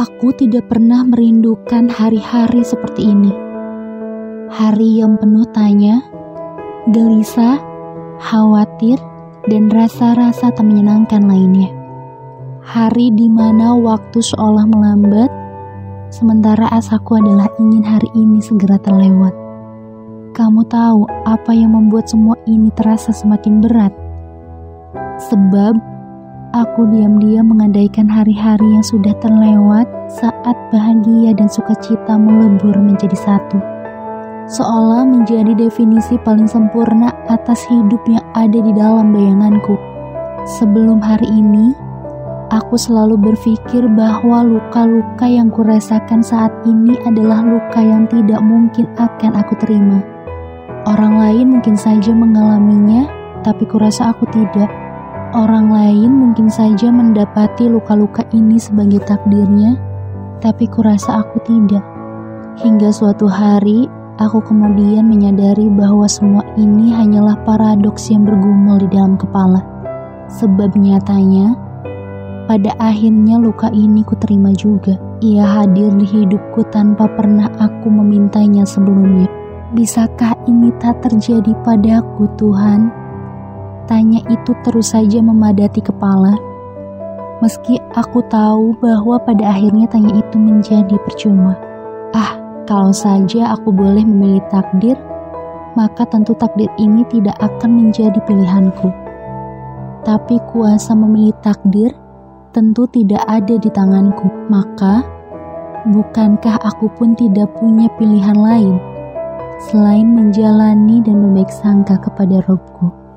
Aku tidak pernah merindukan hari-hari seperti ini. Hari yang penuh tanya, gelisah, khawatir, dan rasa-rasa tak menyenangkan lainnya. Hari di mana waktu seolah melambat, sementara asaku adalah ingin hari ini segera terlewat. Kamu tahu apa yang membuat semua ini terasa semakin berat? Sebab Aku diam-diam mengandaikan hari-hari yang sudah terlewat saat bahagia dan sukacita melebur menjadi satu. Seolah menjadi definisi paling sempurna atas hidup yang ada di dalam bayanganku. Sebelum hari ini, aku selalu berpikir bahwa luka-luka yang kurasakan saat ini adalah luka yang tidak mungkin akan aku terima. Orang lain mungkin saja mengalaminya, tapi kurasa aku tidak. Orang lain mungkin saja mendapati luka-luka ini sebagai takdirnya, tapi kurasa aku tidak. Hingga suatu hari, aku kemudian menyadari bahwa semua ini hanyalah paradoks yang bergumul di dalam kepala. Sebab nyatanya, pada akhirnya luka ini kuterima juga. Ia hadir di hidupku tanpa pernah aku memintanya sebelumnya. Bisakah ini tak terjadi padaku, Tuhan? Tanya itu terus saja memadati kepala. Meski aku tahu bahwa pada akhirnya tanya itu menjadi percuma. Ah, kalau saja aku boleh memilih takdir, maka tentu takdir ini tidak akan menjadi pilihanku. Tapi kuasa memilih takdir tentu tidak ada di tanganku. Maka, bukankah aku pun tidak punya pilihan lain selain menjalani dan sangka kepada Robku?